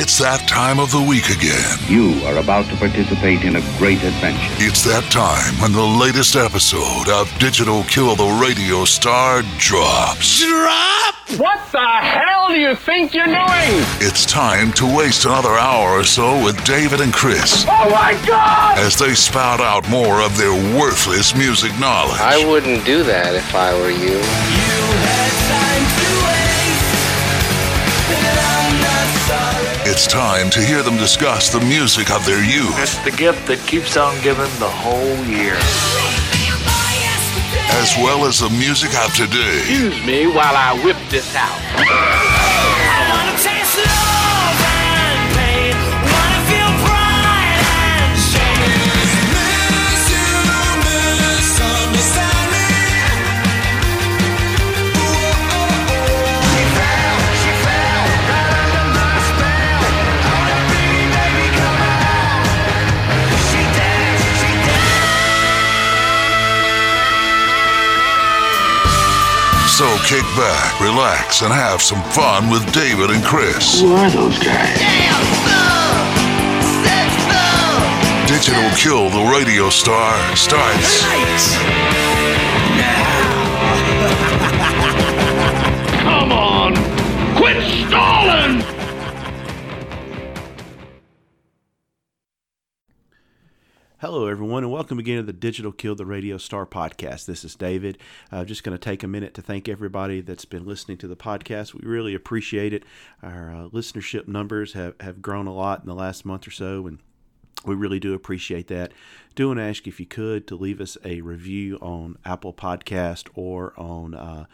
It's that time of the week again. You are about to participate in a great adventure. It's that time when the latest episode of Digital Kill the Radio Star drops. Drop! What the hell do you think you're doing? It's time to waste another hour or so with David and Chris Oh my god! as they spout out more of their worthless music knowledge. I wouldn't do that if I were you. It's time to hear them discuss the music of their youth, It's the gift that keeps on giving the whole year. as well as the music of today. Excuse me while I whip this out. So kick back, relax, and have some fun with David and Chris. Who are those guys? Digital Kill the Radio Star starts Come on! Quit stalling! Hello, everyone, and welcome again to the Digital Kill the Radio Star podcast. This is David. I'm just going to take a minute to thank everybody that's been listening to the podcast. We really appreciate it. Our uh, listenership numbers have, have grown a lot in the last month or so, and we really do appreciate that. Do want to ask if you could to leave us a review on Apple Podcast or on uh,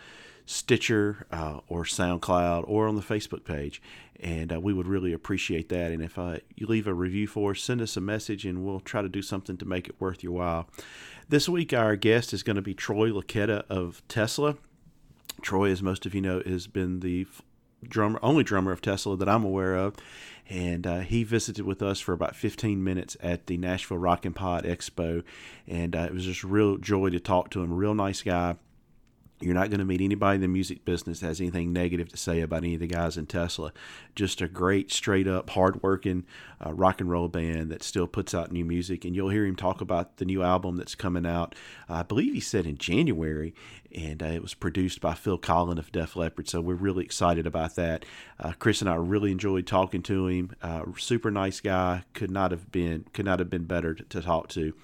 Stitcher uh, or SoundCloud or on the Facebook page. And uh, we would really appreciate that. And if uh, you leave a review for us, send us a message and we'll try to do something to make it worth your while. This week, our guest is going to be Troy Luccketta of Tesla. Troy, as most of you know, has been the drummer, only drummer of Tesla that I'm aware of, and uh, he visited with us for about 15 minutes at the Nashville Rock and Pod Expo, and uh, it was just real joy to talk to him. Real nice guy. You're not going to meet anybody in the music business that has anything negative to say about any of the guys in Tesla. Just a great, straight up, hardworking uh, rock and roll band that still puts out new music. And you'll hear him talk about the new album that's coming out. I believe he said in January, and uh, it was produced by Phil Collen of Def Leppard. So we're really excited about that. Uh, Chris and I really enjoyed talking to him. Uh, super nice guy. Could not have been could not have been better to, to talk to.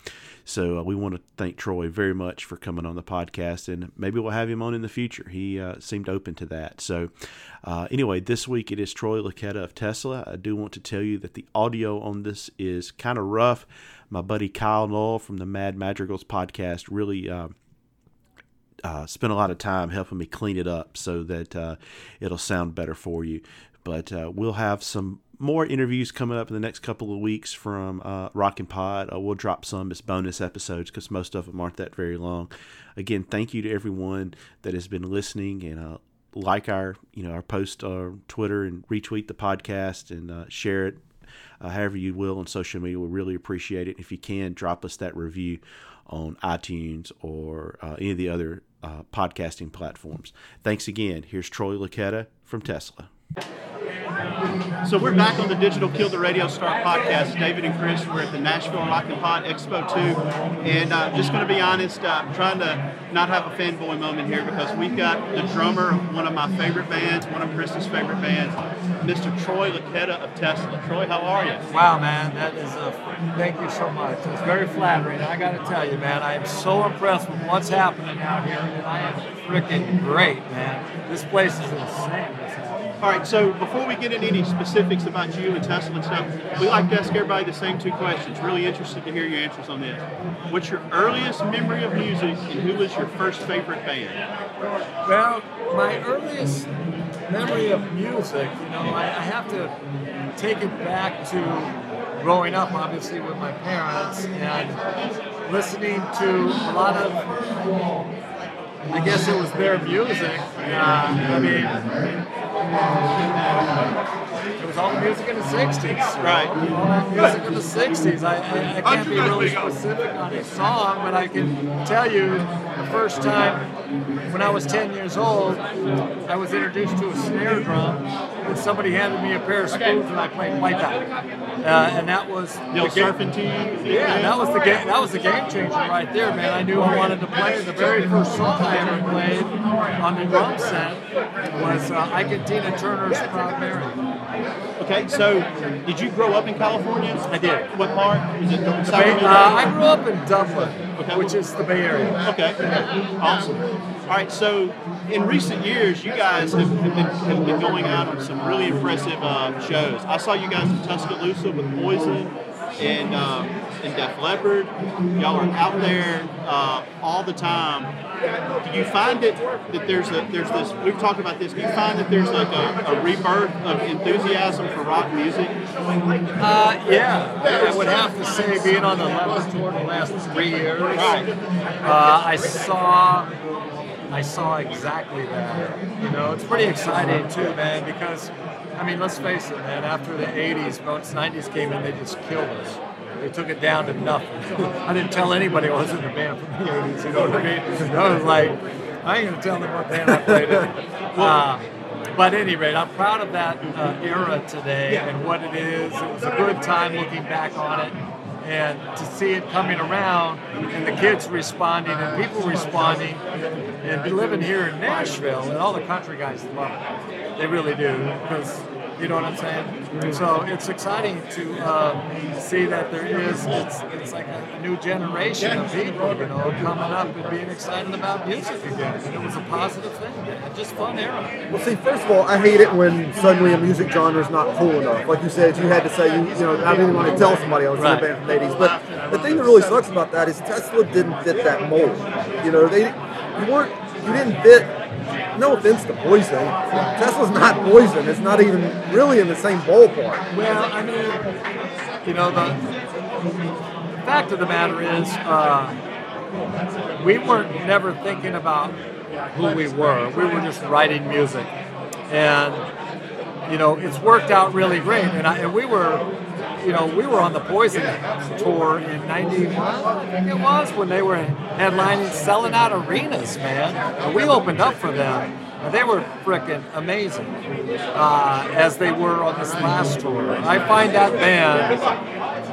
So uh, we want to thank Troy very much for coming on the podcast, and maybe we'll have him on in the future. He uh, seemed open to that. So uh, anyway, this week it is Troy Luccketta of Tesla. I do want to tell you that the audio on this is kind of rough. My buddy Kyle Knoll from the Mad Madrigals podcast really. Uh, spent a lot of time helping me clean it up so that uh, it'll sound better for you. But uh, we'll have some more interviews coming up in the next couple of weeks from uh, Pod. Uh, we'll drop some as bonus episodes because most of them aren't that very long. Again, thank you to everyone that has been listening and uh, like our you know our post on Twitter and retweet the podcast and uh, share it uh, however you will on social media. We really appreciate it. If you can, drop us that review on iTunes or uh, any of the other uh, podcasting platforms. Thanks again. Here's Troy Luccketta from Tesla. So we're back on the Digital Kill the Radio Star podcast. David and Chris, we're at the Nashville Rock and Pod Expo 2. And uh, just going to be honest, uh, I'm trying to not have a fanboy moment here because we've got the drummer of one of my favorite bands, one of Chris's favorite bands, Mr. Troy Luccketta of Tesla. Troy, how are you? Wow, man, that is a thank you so much. It's very flattering. I got to tell you, man, I am so impressed with what's happening out here, and I am freaking great, man. This place is insane. All right, so before we get into any specifics about you and Tesla and stuff, we like to ask everybody the same two questions. Really interested to hear your answers on this. What's your earliest memory of music, and who was your first favorite band? Well, my earliest memory of music, you know, I, I have to take it back to growing up, obviously, with my parents and listening to a lot of, I guess it was their music. Uh, I mean, it was all the music in the 60s. Right. All that music in the 60s. I, I, I can't be really specific on a song, but I can tell you the first time when I was 10 years old, I was introduced to a snare drum, and somebody handed me a pair of spoons, and I played like out. Uh, and that was The old game- surfing team. yeah, that was the game. That was the game changer right there, man. I knew I wanted to play. The very first song I ever played on the drum set was uh, Ike and Tina Turner's "Proud Mary." Okay, so did you grow up in California? I did. What part? Is it uh, I grew up in Dublin, Okay. which is the Bay Area. Okay, awesome. All right, so in recent years, you guys have, have, been, have been going out on some really impressive uh, shows. I saw you guys in Tuscaloosa with Poison and um, and Def Leppard. Y'all are out there uh, all the time. Do you find it that there's a there's this? We've talked about this. Do you find that there's like a, a rebirth of enthusiasm for rock music? Uh, yeah, I would have to say, being on the Leppard tour the last three years, uh, I saw, I saw exactly that. You know, it's pretty exciting too, man, because, I mean, let's face it, man. After the '80s, once '90s came in, they just killed us. They took it down to nothing. I didn't tell anybody I was in the band from the '80s. You know what I mean? I was like, I ain't gonna tell them what band I played in. Uh, but at any rate, I'm proud of that uh, era today and what it is. It was a good time looking back on it. And to see it coming around and the kids responding and people responding and be living here in Nashville and all the country guys love it. They really do. Because, you know what I'm saying? So it's exciting to uh, see that there is, it's, it's like a new generation of people, you know, coming up and being excited about music again. And it was a positive thing. man. Just fun era. Well, see, first of all, I hate it when suddenly a music genre is not cool enough. Like you said, you had to say, you, you know, I didn't want to tell somebody I was Right. in a band from the 80s. But the thing that really sucks about that is Tesla didn't fit that mold. You know, they you weren't, you didn't fit. No offense to Poison, Tesla's not Poison. It's not even really in the same ballpark. Well, I mean, you know, the, the fact of the matter is, uh, we weren't never thinking about who we were. We were just writing music, and you know, it's worked out really great. And, I, and we were, you know, we were on the Poison tour in '91, I think it was, when they were headlining, selling out arenas, man. And we opened up for them. And they were freaking amazing, uh, as they were on this last tour. I find that band,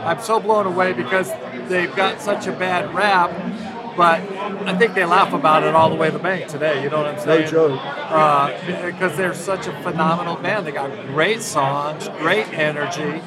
I'm so blown away because they've got such a bad rap, but I think they laugh about it all the way to the bank today. You know what I'm saying? No joke. Uh, because they're such a phenomenal band. They got great songs, great energy,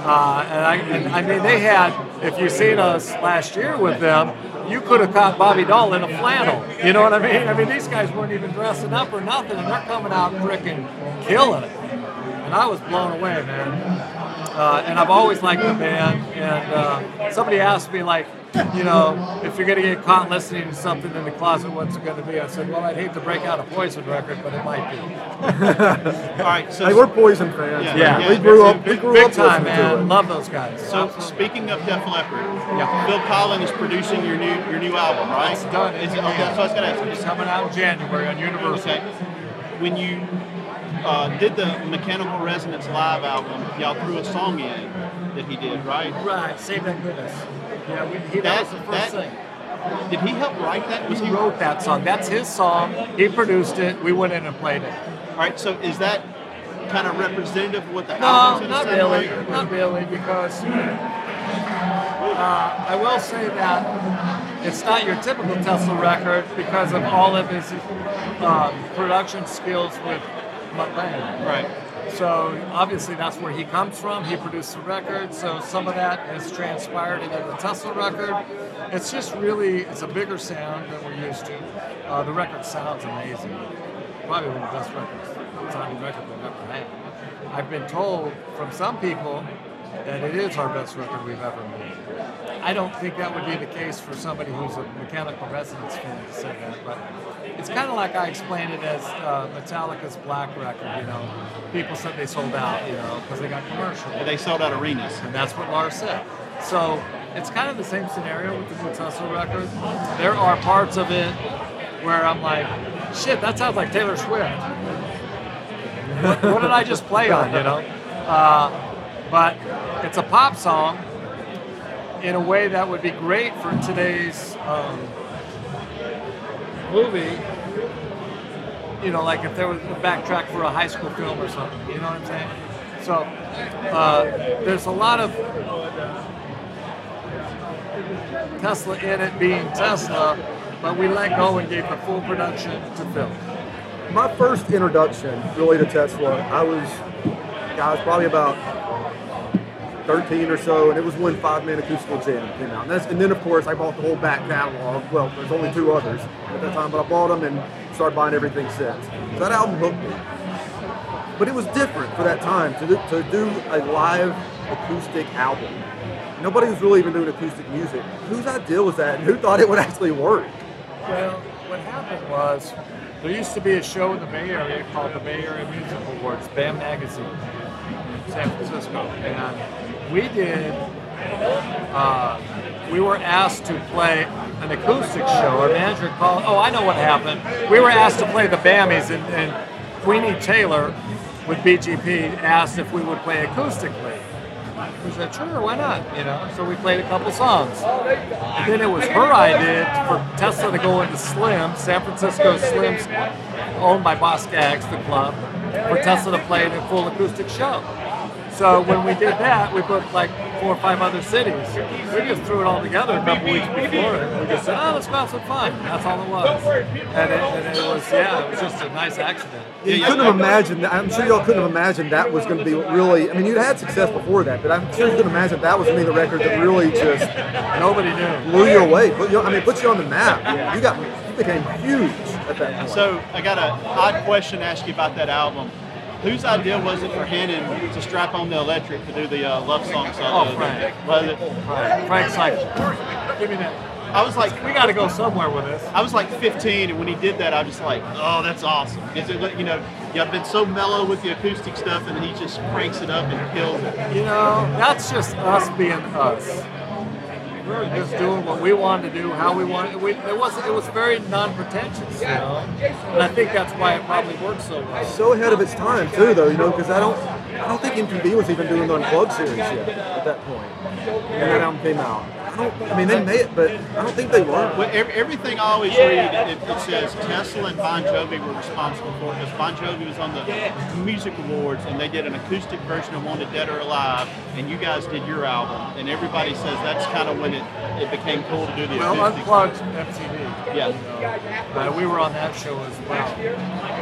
uh, and I, and I mean they had. If you've seen us last year with them, you could have caught Bobby Dall in a flannel. You know what I mean? I mean these guys weren't even dressing up or nothing, and they're coming out freaking killing it. And I was blown away, man. Uh, and I've always liked the band. And uh, somebody asked me, like, you know, if you're going to get caught listening to something in the closet, what's it going to be? I said, well, I'd hate to break out a Poison record, but it might be. All right, so Hey, we're Poison fans. Yeah. man. Yeah. we grew up. We Big, grew big up time, listening to man. Love those guys. So speaking of Def Leppard, Yeah. Phil Collen is producing your new your new album, right? It's done. Is it, okay, that's what I was gonna ask. It's coming out in January on Universal. Okay. When you uh, did the Mechanical Resonance live album, y'all threw a song in that he did, right? Right, save that goodness. Yeah, we, he, that, That- was the first that- thing. Did he help write that? Was He he wrote that song. That's his song. He produced it. We went in and played it. All right. So is that kind of representative of what the No, album's not really. like? Not really, because uh, I will say that it's not your typical Tesla record because of all of his uh, production skills with my band. Right. So obviously that's where he comes from. He produced the record, so some of that has transpired into the Tesla record. It's just really it's a bigger sound than we're used to. Uh, the record sounds amazing. Probably one of the best records, sounding record we've ever had. I've been told from some people that it is our best record we've ever made. I don't think that would be the case for somebody who's a mechanical resonance fan to say that, but it's kind of like I explained it as uh, Metallica's Black record. You know, people said they sold out, you know, because they got commercial, They sold out arenas. and that's what Lars said. So it's kind of the same scenario with the Tesla record. There are parts of it where I'm like, shit, that sounds like Taylor Swift. what, what did I just play on, you know? Uh, but it's a pop song in a way that would be great for today's um, movie, you know, like if there was a backtrack for a high school film or something, you know what I'm saying? So uh, there's a lot of Tesla in it being Tesla, but we let go and gave the full production to Phil. My first introduction really to Tesla, I was, I was probably about 13 or so, and it was when Five Man Acoustical Jam came out. And, and then, of course, I bought the whole back catalog. Well, there's only two others at that time, but I bought them and started buying everything since. So that album hooked me. But it was different for that time to do, to do a live acoustic album. Nobody was really even doing acoustic music. Whose idea was that, and who thought it would actually work? Well, what happened was there used to be a show in the Bay Area called the Bay Area Music Awards, BAM Magazine, San Francisco, and we did. Uh, we were asked to play an acoustic show. Our manager called. Oh, I know what happened. We were asked to play the Bammies, and, and Queenie Taylor with BGP asked if we would play acoustically. We said, sure, why not? You know, so we played a couple songs. And then it was her idea for Tesla to go into Slim, San Francisco Slim's, owned by Boz Scaggs, the club, for Tesla to play a full acoustic show. So when we did that, we booked like four or five other cities. We just threw it all together a couple weeks before. And we just said, oh, let's go have some fun. That's all it was. And it, and it was, yeah, it was just a nice accident. You couldn't have imagined. I'm sure y'all couldn't have imagined that was going to be really. I mean, you'd had success before that, but I'm sure you couldn't imagine that was going to be the record that really just Nobody knew. blew you away. Put you, I mean, put you on the map. You got, you became huge at that point. So I got an odd question to ask you about that album. Whose idea was it for Hannon to strap on the electric to do the uh, love song? Oh, Frank. Was it? Frank's like, give me that. I was like, We got to go somewhere with this. I was like 15, and when he did that, I was just like, oh, that's awesome. Is it, you know, y'all been so mellow with the acoustic stuff, and then he just cranks it up and kills it. You know, that's just us being us. Just doing what we wanted to do, how we wanted. We, it was it was very non-pretentious, you know. And I think that's why it probably worked so well. so ahead of its time too, though. You know, because I don't, I don't think MTV was even doing the Unplugged series yet at that point when that album came out. I don't. I mean, they made it, but I don't think they were. Well, ev- everything I always read, it, it says Tesla and Bon Jovi were responsible for it because Bon Jovi was on the Music Awards and they did an acoustic version of Wanted Dead or Alive, and you guys did your album, and everybody says that's kind of when it, it became cool to do the Well, acoustic. unplugged MTV. Yeah. You uh, we were on that show as well,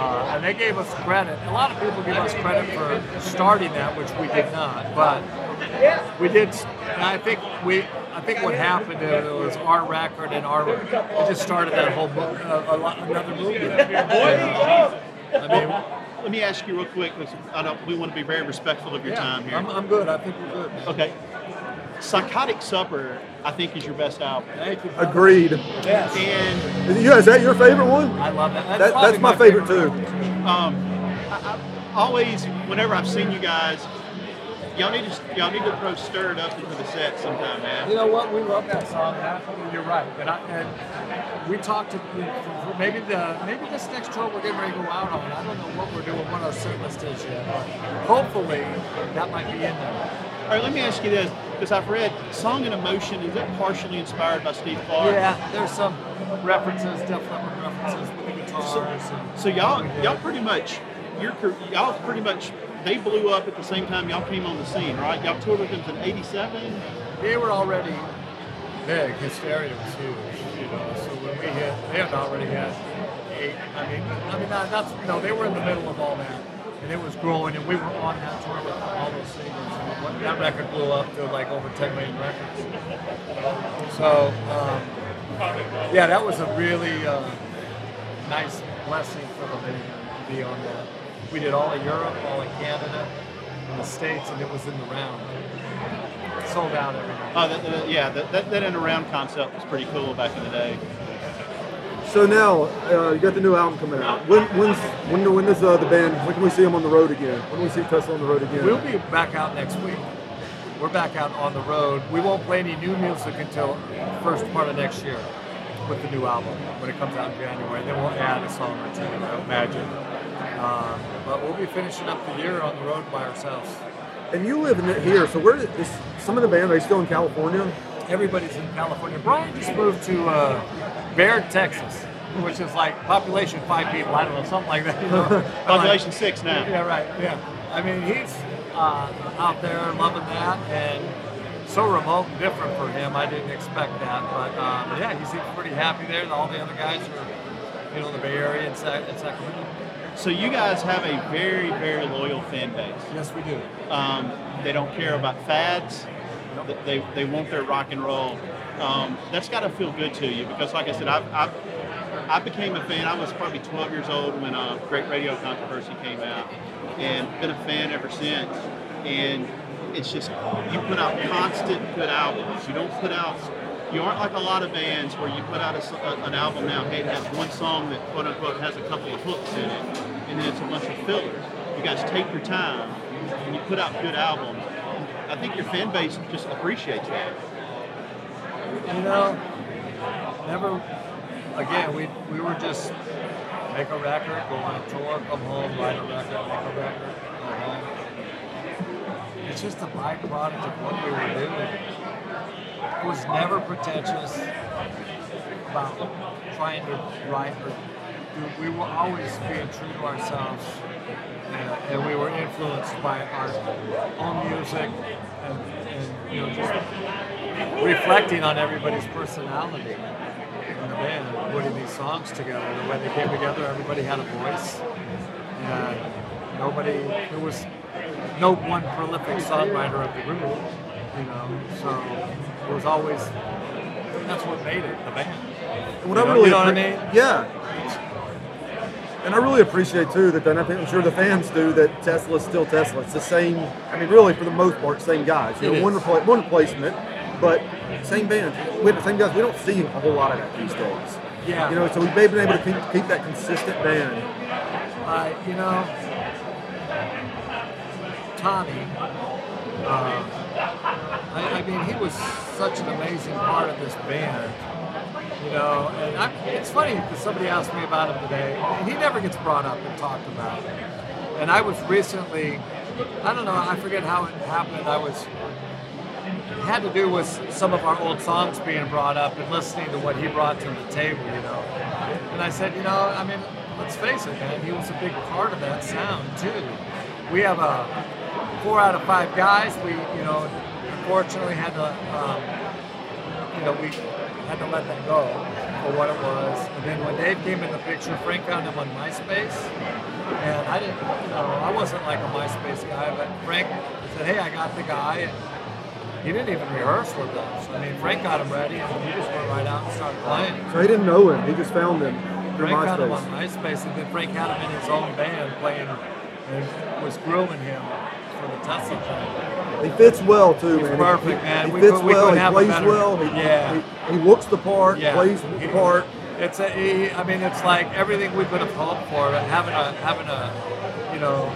uh, and they gave us credit. A lot of people give us credit for starting that, which we did not, but we did. And I think we. I think what happened is it was our record and our. It just started that whole book, uh, a lot, another movie. You? I mean, Let me ask you real quick, I don't, we want to be very respectful of your yeah, time here. I'm, I'm good. I think we're good. man. Okay. Psychotic Supper, I think, is your best album. Thank you. Agreed. Yes. And Is, you- is that your favorite one? I love that. That's, That, that's my favorite too. um, I, I always, whenever I've seen you guys, y'all need to y'all need to throw "Stir It Up" into the set sometime, man. You know what? We love that song. That, you're right. And, I, and we talked to maybe the maybe this next tour we're getting ready to go out on. I don't know what we're doing, what our set list is yet. But hopefully that might be in there. All right, let me ask you this, because I've read "Song and Emotion" is it partially inspired by Steve Clark? Yeah, there's some references, definitely references with the guitars. and- So y'all y'all pretty much your car- y'all pretty much they blew up at the same time y'all came on the scene, right? Y'all toured with them in '87. they were already big. Hysteria was huge, you know. So when we hit, they had already had eight. I mean, I mean, not, that's no, they were in the middle of all that, and it was growing, and we were on that tour with all those singers. And that record blew up to like over 10 million records. So, um, yeah, that was a really uh, nice blessing for the band to be on that. We did all of Europe, all of Canada, and the States, and it was in the round. Sold out every night. Oh, that, that- yeah, that, that that in around concept was pretty cool back in the day. So now uh, you got the new album coming out. When when's when when does uh, the band? When can we see them on the road again? When do we see Tesla on the road again? We'll be back out next week. We're back out on the road. We won't play any new music until first part of next year with the new album when it comes out in January. Then we'll add a song or two, I imagine. Um, but we'll be finishing up the year on the road by ourselves. And you live in it here, so where is some of the band? Are they still in California? Everybody's in California. Brian just moved to uh, Baird, Texas. which is like population five people. I don't know, something like that. You know? I'm like- Population six now. yeah, right. Yeah. I mean, he's uh, out there loving that, and so remote and different for him. I didn't expect that, but, uh, but yeah, he seems pretty happy there. All the other guys are, you know, in the Bay Area and and Sacramento. So you guys have a very, very loyal fan base. Yes, we do. Um, they don't care about fads. Th- They, they want their rock and roll. Um, that's got to feel good to you because, like I said, I've, I've, I became a fan. I was probably 12 years old when uh, Great Radio Controversy came out, and been a fan ever since. And it's just you put out constant good albums. You don't put out. You aren't like a lot of bands where you put out a a an album now. Hey, it has one song that quote unquote has a couple of hooks in it, and then it's a bunch of fillers. You guys take your time and you put out good albums. I think your fan base just appreciates that. You know, never. Again, we we were just make a record, go on a tour, come home, write a record, make a record, go home. It's just a byproduct of what we were doing. It was never pretentious about trying to write or. We were always being true to ourselves, and, and we were influenced by our own music, and, and you know just reflecting on everybody's personality in the band, putting these songs together. And when they came together, everybody had a voice, and nobody. There was no one prolific songwriter of the group, you know. So it was always. That's what made it the band. And what You know- really you know what I mean? Yeah. And I really appreciate too that, and I think I'm sure the fans do that. Tesla's still Tesla. It's the same. I mean, really, for the most part, same guys. You know, one repla- one replacement, but same band. We have the same guys. We don't see a whole lot of that these days. Yeah. You know, so we've been able to keep, keep that consistent band. Uh, you know, Tommy, uh, I, I mean, he was such an amazing part of this band. You know, and I, it's funny because somebody asked me about him today. and He never gets brought up and talked about. And I was recently, I don't know, I forget how it happened. I was it had to do with some of our old songs being brought up and listening to what he brought to the table, you know. And I said, you know, I mean, let's face it, man, he was a big part of that sound too. We have a four out of five guys. We, you know, unfortunately had to, um, you know, we had to let that go for what it was. And then when Dave came in the picture, Frank found him on MySpace. And I didn't, you know, I wasn't like a MySpace guy, but Frank said, hey, I got the guy. And he didn't even rehearse with us. I mean, Frank got him ready, and he just went right out and started playing. So he didn't know him. He just found him through Frank found him on MySpace. MySpace, and then Frank had him in his own band playing, and was grooming him for the Tesla thing. He fits well too, He's man. perfect, he, man. He We fits cou- we well. couldn't He plays better- well. He, Yeah. he, he looks the part. Yeah. Plays the part. It's a, he, I mean, it's like everything we could have hoped for, but having a, having a, you know,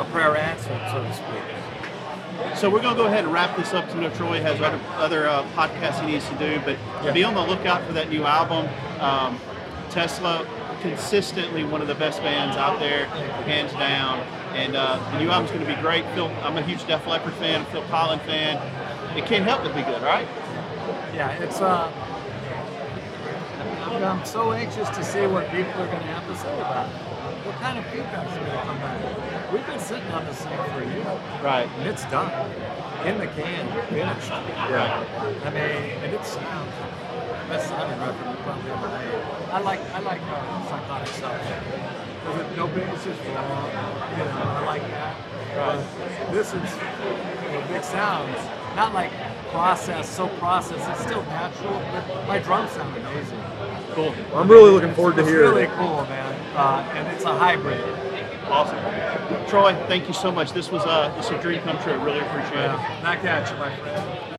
a prayer answered, so to speak. So we're going to go ahead and wrap this up. To know Troy has other other uh, podcasts he needs to do, but Yeah. be on the lookout for that new album. Um, Tesla, consistently one of the best bands out there, hands down. And uh, the new album's going to be great. Phil, I'm a huge Def Leppard fan, Phil Collen fan. It can't help but be good, right? Yeah, it's uh, I'm, I'm so anxious to see what people are going to have to say about it. What kind of feedback's going to come back? We've been sitting on this thing for a year, Right. and it's done, in the can, finished. Yeah. I mean, and it sounds best sounding record we probably ever made. I like I like uh, psychotic stuff because no bass is wrong. You know, I like that. But this is you know, big sounds, not like processed, so processed. It's still natural, but my drums sound amazing. Cool. I'm really looking forward to hearing. it's hearing really it. cool, man. Uh, and it's a hybrid. Awesome. Troy, thank you so much. This was uh, this is a dream come true. Really appreciate it. Yeah, back at you, my friend.